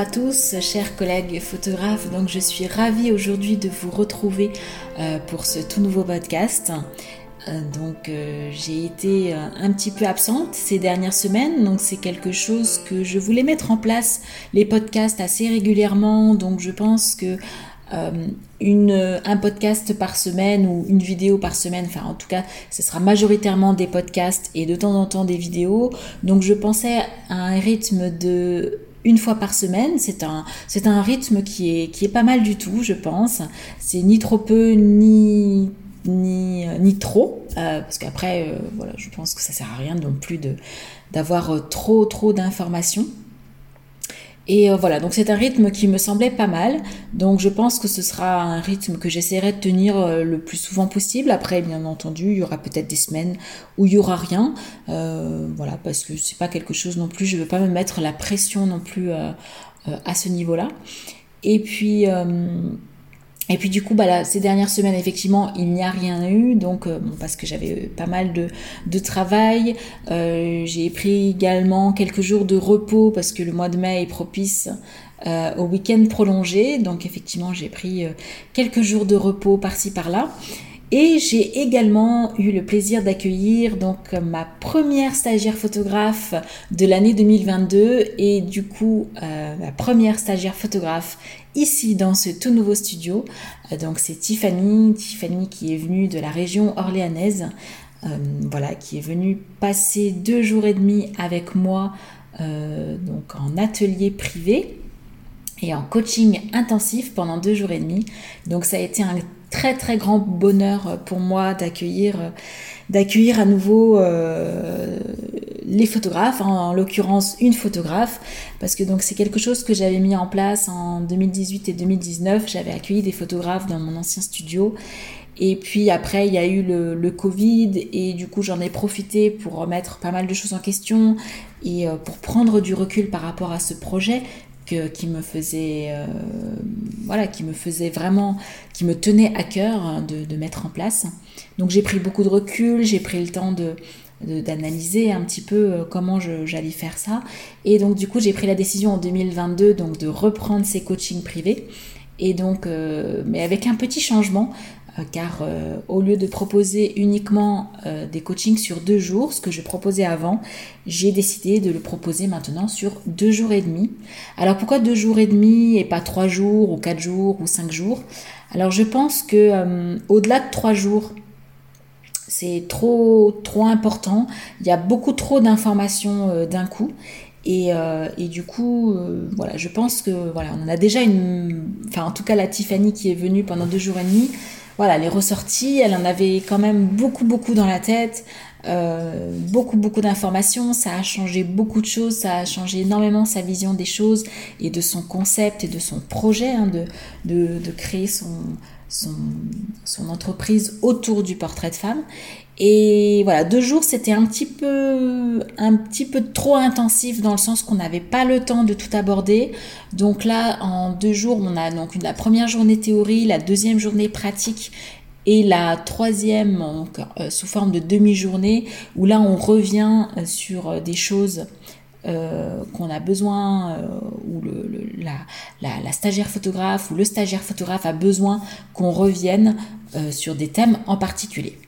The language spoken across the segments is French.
à tous, chers collègues photographes. Donc, je suis ravie aujourd'hui de vous retrouver euh, pour ce tout nouveau podcast. Euh, donc, euh, j'ai été un petit peu absente ces dernières semaines. Donc, c'est quelque chose que je voulais mettre en place les podcasts assez régulièrement. Donc, je pense que un podcast par semaine ou une vidéo par semaine. Enfin, en tout cas, ce sera majoritairement des podcasts et de temps en temps des vidéos. Donc, je pensais à un rythme de une fois par semaine. C'est un, c'est un rythme qui est, qui est pas mal du tout, je pense. C'est ni trop peu, ni ni, ni trop, euh, parce qu'après, euh, voilà, je pense que ça sert à rien non plus de, d'avoir euh, trop trop d'informations. Et euh, voilà, donc c'est un rythme qui me semblait pas mal. Donc je pense que ce sera un rythme que j'essaierai de tenir euh, le plus souvent possible. Après, bien entendu, il y aura peut-être des semaines où il y aura rien. Euh, voilà, parce que c'est pas quelque chose non plus. Je veux pas me mettre la pression non plus à ce niveau-là. Et puis et puis du coup, bah, là, ces dernières semaines, effectivement, il n'y a rien eu, donc euh, parce que j'avais pas mal de, travail. Euh, j'ai pris également quelques jours de repos parce que le mois de mai est propice euh, au week-end prolongé. Donc effectivement, j'ai pris euh, quelques jours de repos par-ci par-là. Et j'ai également eu le plaisir d'accueillir donc ma première stagiaire photographe de l'année 2022 et du coup euh, ma première stagiaire photographe ici dans ce tout nouveau studio. Euh, donc c'est Tiffany, Tiffany qui est venue de la région orléanaise, euh, voilà, qui est venue passer deux jours et demi avec moi donc en atelier privé et en coaching intensif pendant deux jours et demi. Donc ça a été un très très grand bonheur pour moi d'accueillir d'accueillir à nouveau euh, les photographes, en, l'occurrence une photographe, parce que donc c'est quelque chose que j'avais mis en place en 2018 et 2019. J'avais accueilli des photographes dans mon ancien studio. Et puis après, il y a eu le, le Covid et du coup, j'en ai profité pour remettre pas mal de choses en question et euh, pour prendre du recul par rapport à ce projet qui me faisait euh, voilà qui me faisait vraiment qui me tenait à cœur hein, de, mettre en place. Donc j'ai pris beaucoup de recul j'ai pris le temps d'analyser un petit peu euh, comment j'allais faire ça. Et donc du coup j'ai pris la décision en 2022 donc de reprendre ces coachings privés. Et donc euh, mais avec un petit changement car euh, au lieu de proposer uniquement euh, des coachings sur deux jours, ce que je proposais avant, j'ai décidé de le proposer maintenant sur deux jours et demi. Alors pourquoi deux jours et demi et pas trois jours ou quatre jours ou cinq jours? Alors je pense que au-delà de trois jours, c'est trop trop important. Il y a beaucoup trop d'informations d'un coup. Et, et, du coup, voilà, je pense que voilà, on a déjà une, enfin en tout cas la Tiffany qui est venue pendant deux jours et demi, voilà, elle est ressortie, elle en avait quand même beaucoup, beaucoup dans la tête, euh, beaucoup, beaucoup d'informations, ça a changé beaucoup de choses, ça a changé énormément sa vision des choses et de son concept et de son projet hein, de, créer son entreprise autour du portrait de femme. Et voilà, deux jours, c'était un petit peu, un petit peu trop intensif dans le sens qu'on n'avait pas le temps de tout aborder. Donc là, en deux jours, on a donc la première journée théorie, la deuxième journée pratique et la troisième euh, sous forme de demi-journée où là on revient euh, sur euh, des choses qu'on a besoin, ou la, la, la, stagiaire photographe ou le stagiaire photographe a besoin qu'on revienne sur des thèmes en particulier.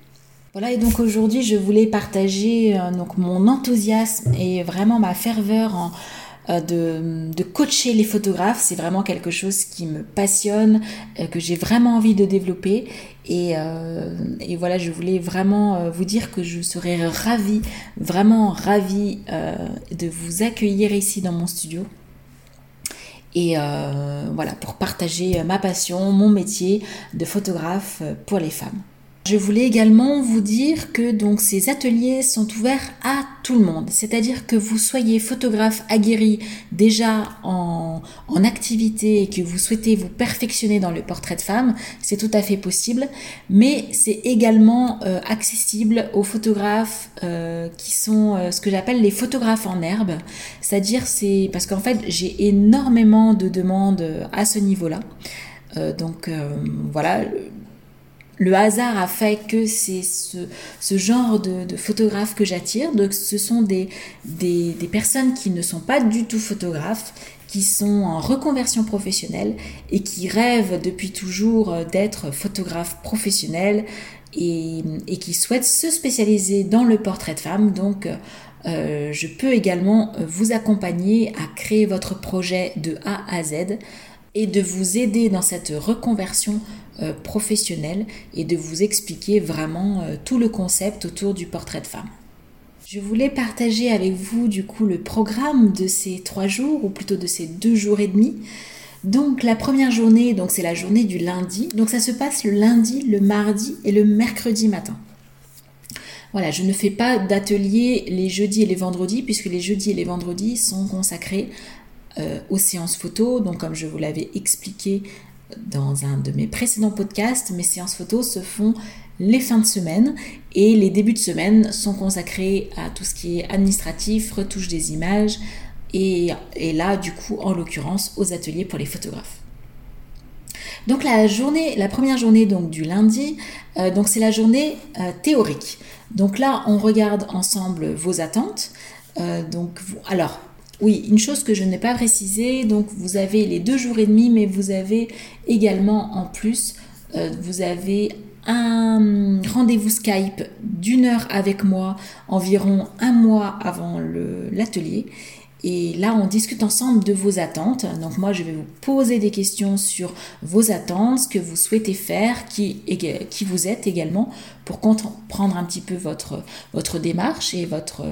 Voilà, et donc aujourd'hui, je voulais partager euh, donc mon enthousiasme et vraiment ma ferveur euh, de, de, coacher les photographes. C'est vraiment quelque chose qui me passionne, euh, que j'ai vraiment envie de développer. Et, et, voilà, je voulais vraiment vous dire que je serais ravie, vraiment ravie de vous accueillir ici dans mon studio. Et voilà, pour partager ma passion, mon métier de photographe pour les femmes. Je voulais également vous dire que donc ces ateliers sont ouverts à tout le monde, c'est-à-dire que vous soyez photographe aguerri déjà en, en, activité et que vous souhaitez vous perfectionner dans le portrait de femme, c'est tout à fait possible, mais c'est également euh, accessible aux photographes euh, qui sont euh, ce que j'appelle les photographes en herbe, c'est-à-dire c'est parce qu'en fait j'ai énormément de demandes à ce niveau-là. donc voilà, le hasard a fait que c'est ce, genre de, photographe que j'attire. Donc ce sont des, personnes qui ne sont pas du tout photographes, qui sont en reconversion professionnelle et qui rêvent depuis toujours d'être photographes professionnels et, qui souhaitent se spécialiser dans le portrait de femme. Donc euh, je peux également vous accompagner à créer votre projet de A à Z et de vous aider dans cette reconversion euh, professionnelle et de vous expliquer vraiment euh, tout le concept autour du portrait de femme. Je voulais partager avec vous du coup le programme de ces trois jours ou plutôt de ces deux jours et demi. Donc la première journée, donc c'est la journée du lundi. Donc ça se passe le lundi, le mardi et le mercredi matin. Voilà, je ne fais pas d'atelier les jeudis et les vendredis, puisque les jeudis et les vendredis sont consacrés euh, aux séances photo. Donc, comme je vous l'avais expliqué dans un de mes précédents podcasts, mes séances photos se font les fins de semaine et les débuts de semaine sont consacrés à tout ce qui est administratif, retouche des images et, là, du coup, en l'occurrence, aux ateliers pour les photographes. Donc la journée, la première journée donc du lundi, euh, donc c'est la journée euh, théorique. Donc là, on regarde ensemble vos attentes. Donc, alors, oui, une chose que je n'ai pas précisé, donc vous avez les deux jours et demi, mais vous avez également en plus, euh, vous avez un rendez-vous Skype d'une heure avec moi environ un mois avant l'atelier. Et là, on discute ensemble de vos attentes. Donc moi, je vais vous poser des questions sur vos attentes, ce que vous souhaitez faire, qui, qui vous êtes également, pour comprendre un petit peu votre, votre démarche et votre,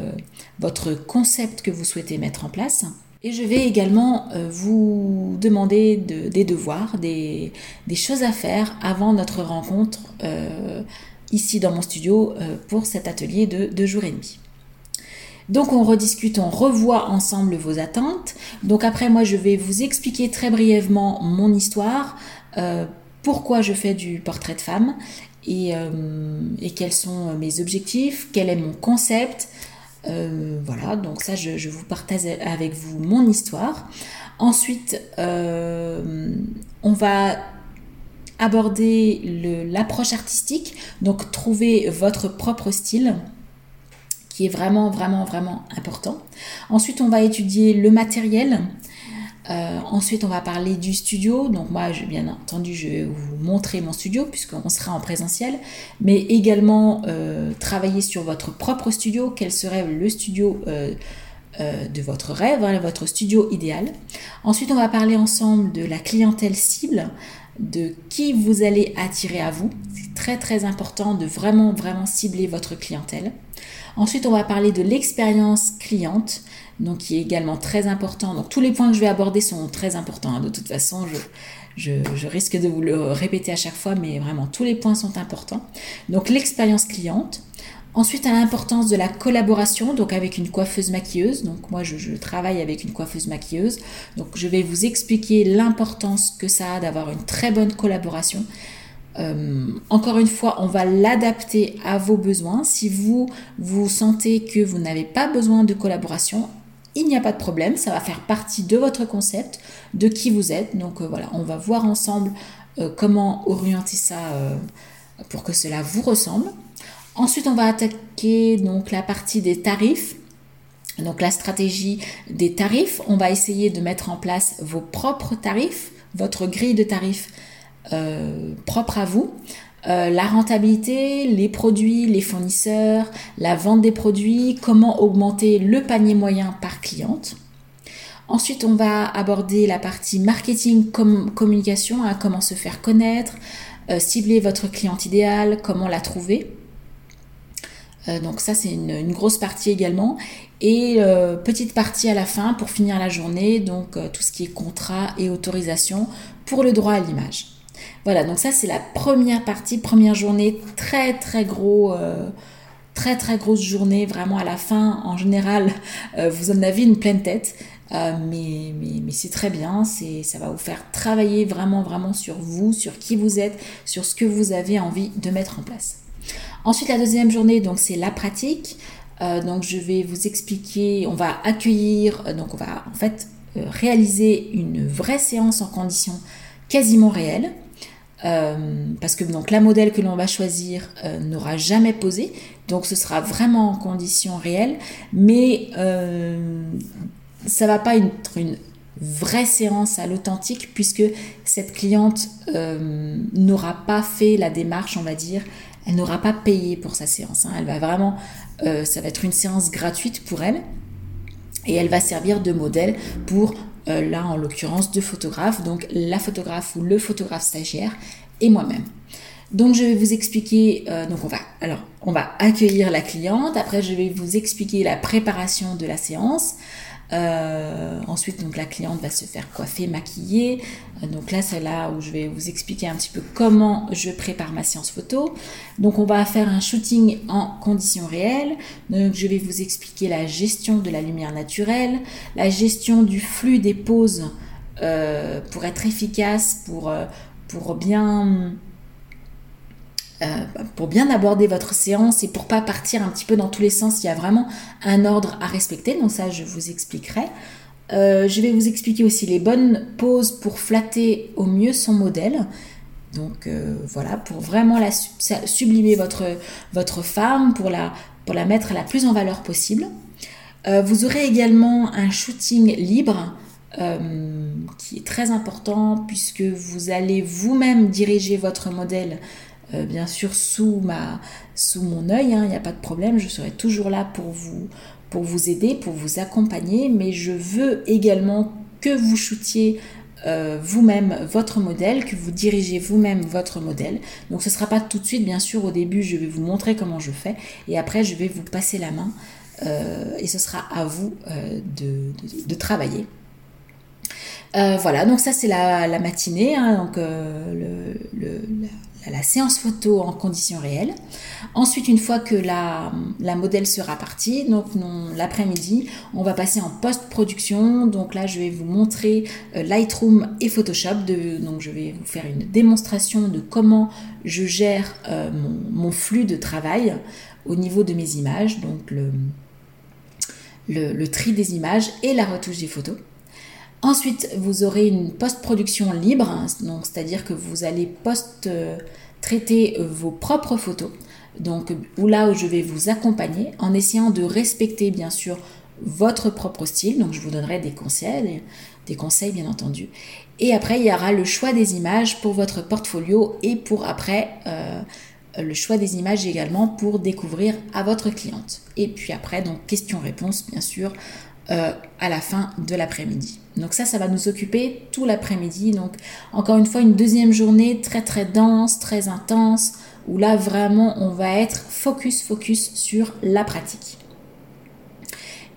votre concept que vous souhaitez mettre en place. Et je vais également euh, vous demander des devoirs, des, choses à faire avant notre rencontre euh, ici dans mon studio euh, pour cet atelier de deux jours et demi. Donc on rediscute, on revoit ensemble vos attentes. Donc après moi je vais vous expliquer très brièvement mon histoire, euh, pourquoi je fais du portrait de femme et, euh, quels sont mes objectifs, quel est mon concept. Euh, voilà, donc ça je, vous partage avec vous mon histoire. Ensuite, on va aborder l'approche artistique, donc trouver votre propre style est vraiment, vraiment, vraiment important. Ensuite, on va étudier le matériel. Euh, ensuite, on va parler du studio. Donc moi, je, bien entendu, je vais vous montrer mon studio puisqu'on sera en présentiel, mais également euh, travailler sur votre propre studio. Quel serait le studio euh, de votre rêve, hein, votre studio idéal. Ensuite, on va parler ensemble de la clientèle cible, de qui vous allez attirer à vous. C'est très très important de vraiment vraiment cibler votre clientèle. Ensuite, on va parler de l'expérience cliente, donc qui est également très important. Donc tous les points que je vais aborder sont très importants. Hein. De toute façon, je, risque de vous le répéter à chaque fois, mais vraiment tous les points sont importants. Donc l'expérience cliente. Ensuite, à l'importance de la collaboration, donc avec une coiffeuse maquilleuse. Donc moi, je, je, travaille avec une coiffeuse maquilleuse. Donc je vais vous expliquer l'importance que ça a d'avoir une très bonne collaboration. Euh, encore une fois, on va l'adapter à vos besoins. Si vous vous sentez que vous n'avez pas besoin de collaboration, il n'y a pas de problème, ça va faire partie de votre concept, de qui vous êtes. Donc euh, voilà, on va voir ensemble euh, comment orienter ça pour que cela vous ressemble. Ensuite, on va attaquer donc la partie des tarifs. Donc la stratégie des tarifs, on va essayer de mettre en place vos propres tarifs, votre grille de tarifs euh, propre à vous. Euh, la rentabilité, les produits, les fournisseurs, la vente des produits, comment augmenter le panier moyen par cliente. Ensuite, on va aborder la partie marketing, communication, hein, comment se faire connaître, euh, cibler votre cliente idéale, comment la trouver. donc ça, c'est une, une, grosse partie également. Et petite partie à la fin pour finir la journée, donc tout ce qui est contrat et autorisation pour le droit à l'image. Voilà, donc ça c'est la première partie, première journée, très très gros, euh, très très grosse journée, vraiment à la fin, en général, euh, vous en avez une pleine tête, euh, mais, mais, c'est très bien, c'est, ça va vous faire travailler vraiment vraiment sur vous, sur qui vous êtes, sur ce que vous avez envie de mettre en place. Ensuite, la deuxième journée, donc c'est la pratique. donc je vais vous expliquer, on va accueillir, donc on va en fait réaliser une vraie séance en conditions quasiment réelles. Parce que donc la modèle que l'on va choisir n'aura jamais posé, donc ce sera vraiment en conditions réelles, mais ça va pas être une vraie séance à l'authentique puisque cette cliente n'aura pas fait la démarche, on va dire, elle n'aura pas payé pour sa séance. Hein. Elle va vraiment, euh, ça va être une séance gratuite pour elle et elle va servir de modèle pour, euh, là en l'occurrence, deux photographes, donc la photographe ou le photographe stagiaire et moi-même. Donc je vais vous expliquer, euh, donc on va, alors on va accueillir la cliente, après je vais vous expliquer la préparation de la séance, euh, ensuite, donc la cliente va se faire coiffer, maquiller. Euh, donc là, c'est là où je vais vous expliquer un petit peu comment je prépare ma séance photo. Donc on va faire un shooting en conditions réelles. Donc je vais vous expliquer la gestion de la lumière naturelle, la gestion du flux des poses euh, pour être efficace, pour, pour bien euh, pour bien aborder votre séance et pour pas partir un petit peu dans tous les sens, il y a vraiment un ordre à respecter. Donc ça, je vous expliquerai. Euh, je vais vous expliquer aussi les bonnes poses pour flatter au mieux son modèle. Donc euh, voilà, pour vraiment sublimer votre, votre femme, pour la, pour la mettre la plus en valeur possible. vous aurez également un shooting libre qui est très important puisque vous allez vous-même diriger votre modèle euh, bien sûr sous, ma, sous mon œil, hein, il n'y a pas de problème, je serai toujours là pour vous, pour vous aider, pour vous accompagner, mais je veux également que vous shootiez euh, vous-même votre modèle, que vous dirigez vous-même votre modèle. Donc ce ne sera pas tout de suite, bien sûr, au début je vais vous montrer comment je fais et après je vais vous passer la main euh, et ce sera à vous de, de, travailler. voilà, donc ça c'est la, la, matinée, hein, donc le, séance photo en conditions réelles. Ensuite, une fois que la, la modèle sera partie, donc l'après-midi, on va passer en post-production. Donc là, je vais vous montrer euh, Lightroom et Photoshop. Donc je vais vous faire une démonstration de comment je gère euh, mon, flux de travail au niveau de mes images. Donc le, le tri des images et la retouche des photos. Ensuite, vous aurez une post-production libre, hein, c'est-à-dire que vous allez post-traiter vos propres photos. Donc, où là où je vais vous accompagner en essayant de respecter bien sûr votre propre style. Donc, je vous donnerai des conseils, des conseils bien entendu. Et après, il y aura le choix des images pour votre portfolio et pour après euh, le choix des images également pour découvrir à votre cliente. Et puis après, donc question-réponse bien sûr euh, à la fin de l'après-midi. Donc ça, ça va nous occuper tout l'après-midi. Donc encore une fois, une deuxième journée très très dense, très intense, où là vraiment on va être focus focus sur la pratique.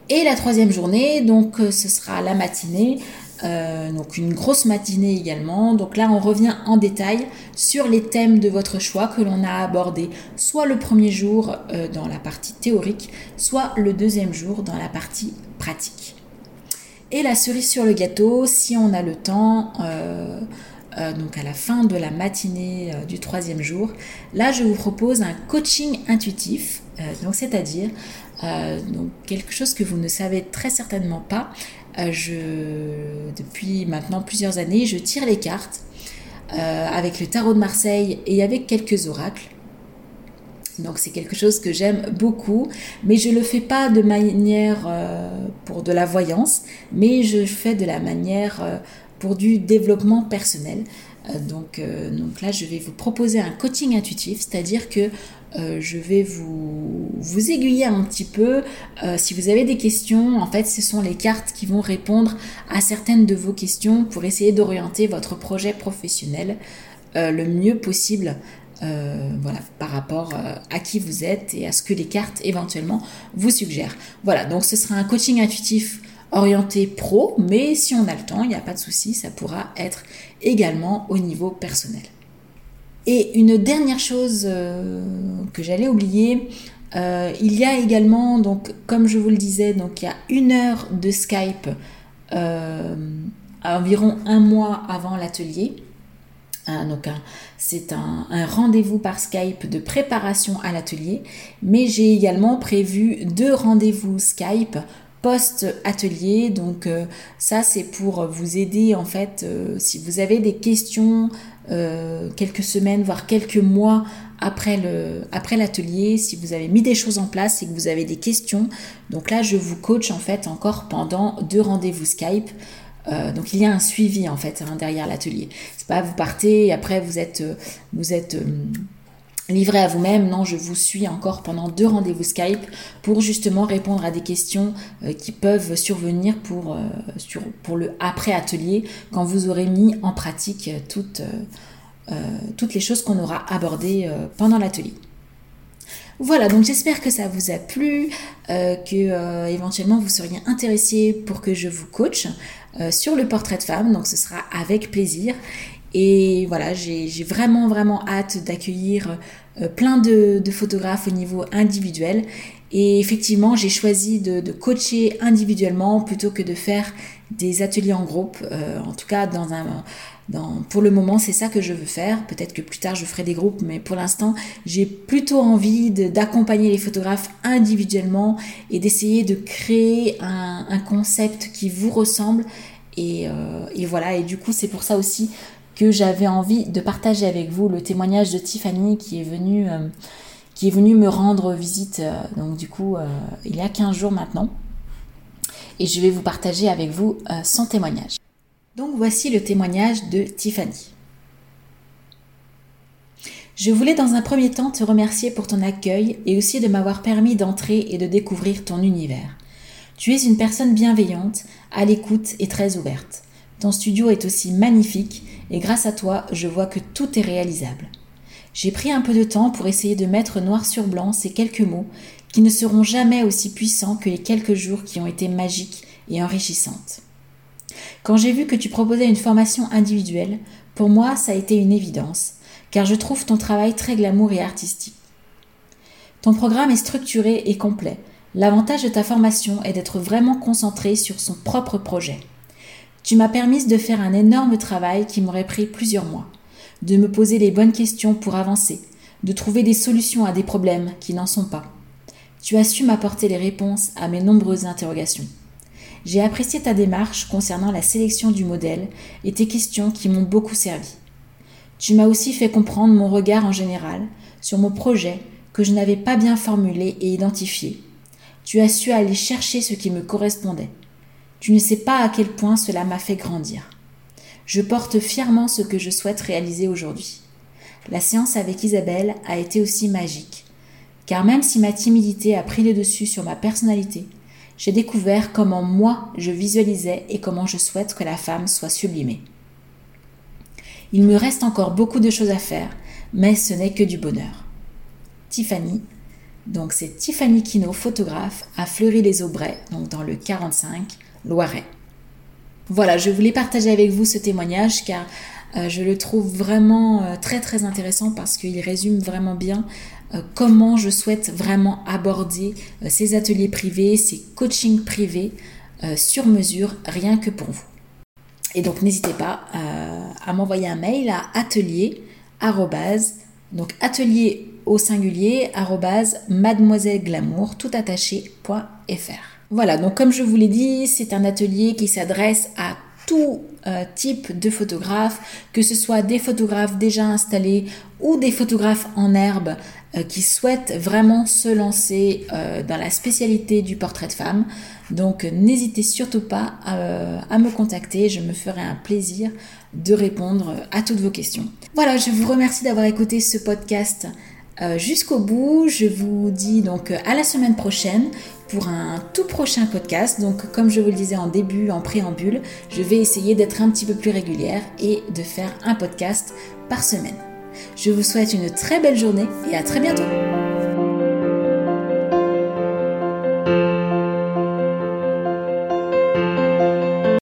Et la troisième journée, donc euh, ce sera la matinée, euh, donc une grosse matinée également. Donc là, on revient en détail sur les thèmes de votre choix que l'on a abordés, soit le premier jour dans la partie théorique, soit le deuxième jour dans la partie Et la cerise sur le gâteau, si on a le temps, euh, donc à la fin de la matinée du troisième jour, là je vous propose un coaching intuitif, donc c'est-à-dire quelque chose que vous ne savez très certainement pas, euh, depuis maintenant plusieurs années, je tire les cartes euh, avec le tarot de Marseille et avec quelques oracles. Donc c'est quelque chose que j'aime beaucoup, mais je ne le fais pas de manière euh, pour de la voyance, mais je fais de la manière pour du développement personnel. donc, donc là, je vais vous proposer un coaching intuitif, c'est-à-dire que euh, je vais vous, vous aiguiller un petit peu. Euh, si vous avez des questions, en fait, ce sont les cartes qui vont répondre à certaines de vos questions pour essayer d'orienter votre projet professionnel euh, le mieux possible. Voilà, par rapport à qui vous êtes et à ce que les cartes éventuellement vous suggèrent. Voilà, donc ce sera un coaching intuitif orienté pro, mais si on a le temps, il n'y a pas de souci, ça pourra être également au niveau personnel. Et une dernière chose euh, que j'allais oublier, euh, il y a également, donc, comme je vous le disais, donc il y a une heure de Skype euh, environ un mois avant l'atelier. Hein, donc c'est un, rendez-vous par Skype de préparation à l'atelier, mais j'ai également prévu deux rendez-vous Skype post-atelier. Donc ça, c'est pour vous aider en fait, si vous avez des questions quelques semaines, voire quelques mois après après l'atelier, si vous avez mis des choses en place et que vous avez des questions. Donc là, je vous coach en fait encore pendant deux rendez-vous Skype. Euh, donc il y a un suivi en fait hein, derrière l'atelier. C'est pas vous partez et après vous êtes euh, euh, livré à vous-même. Non, je vous suis encore pendant deux rendez-vous Skype pour justement répondre à des questions qui peuvent survenir pour le après atelier quand vous aurez mis en pratique toutes toutes les choses qu'on aura abordées pendant l'atelier. Voilà, donc j'espère que ça vous a plu, que éventuellement vous seriez intéressé pour que je vous coach sur le portrait de femme, donc ce sera avec plaisir. Et voilà, j'ai vraiment vraiment hâte d'accueillir plein de, photographes au niveau individuel. Et effectivement, j'ai choisi de, coacher individuellement plutôt que de faire des ateliers en groupe, en tout cas dans un, pour le moment, c'est ça que je veux faire. Peut-être que plus tard, je ferai des groupes, mais pour l'instant, j'ai plutôt envie d'accompagner les photographes individuellement et d'essayer de créer un, concept qui vous ressemble. Euh, et, voilà, et du coup, c'est pour ça aussi que j'avais envie de partager avec vous le témoignage de Tiffany qui est venue, euh, me rendre visite, euh, donc du coup, il y a 15 jours maintenant. Et je vais vous partager avec vous son témoignage. Donc voici le témoignage de Tiffany. Je voulais dans un premier temps te remercier pour ton accueil et aussi de m'avoir permis d'entrer et de découvrir ton univers. Tu es une personne bienveillante, à l'écoute et très ouverte. Ton studio est aussi magnifique et grâce à toi, je vois que tout est réalisable. J'ai pris un peu de temps pour essayer de mettre noir sur blanc ces quelques mots qui ne seront jamais aussi puissants que les quelques jours qui ont été magiques et enrichissantes. Quand j'ai vu que tu proposais une formation individuelle, pour moi, ça a été une évidence, car je trouve ton travail très glamour et artistique. Ton programme est structuré et complet. L'avantage de ta formation est d'être vraiment concentré sur son propre projet. Tu m'as permis de faire un énorme travail qui m'aurait pris plusieurs mois, de me poser les bonnes questions pour avancer, de trouver des solutions à des problèmes qui n'en sont pas. Tu as su m'apporter les réponses à mes nombreuses interrogations. J'ai apprécié ta démarche concernant la sélection du modèle et tes questions qui m'ont beaucoup servi. Tu m'as aussi fait comprendre mon regard en général sur mon projet que je n'avais pas bien formulé et identifié. Tu as su aller chercher ce qui me correspondait. Tu ne sais pas à quel point cela m'a fait grandir. Je porte fièrement ce que je souhaite réaliser aujourd'hui. La séance avec Isabelle a été aussi magique, car même si ma timidité a pris le dessus sur ma personnalité, j'ai découvert comment moi je visualisais et comment je souhaite que la femme soit sublimée. Il me reste encore beaucoup de choses à faire, mais ce n'est que du bonheur. Tiffany, donc c'est Tiffany Kino, photographe, à Fleury-les-Aubrais, donc dans le 45, Loiret. Voilà, je voulais partager avec vous ce témoignage car euh, je le trouve vraiment euh, très très intéressant parce qu'il résume vraiment bien euh, comment je souhaite vraiment aborder ces ateliers privés, ces coachings privés sur mesure, rien que pour vous. Et donc n'hésitez pas à m'envoyer un mail à atelier donc atelier au singulier mademoiselleglamour tout Voilà, donc comme je vous l'ai dit, c'est un atelier qui s'adresse à tout euh, type de photographe, que ce soit des photographes déjà installés ou des photographes en herbe euh, qui souhaitent vraiment se lancer euh, dans la spécialité du portrait de femme. Donc n'hésitez surtout pas à, me contacter, je me ferai un plaisir de répondre à toutes vos questions. Voilà, je vous remercie d'avoir écouté ce podcast jusqu'au bout. Je vous dis donc à la semaine prochaine pour un tout prochain podcast. Donc comme je vous le disais en début, en préambule, je vais essayer d'être un petit peu plus régulière et de faire un podcast par semaine. Je vous souhaite une très belle journée et à très bientôt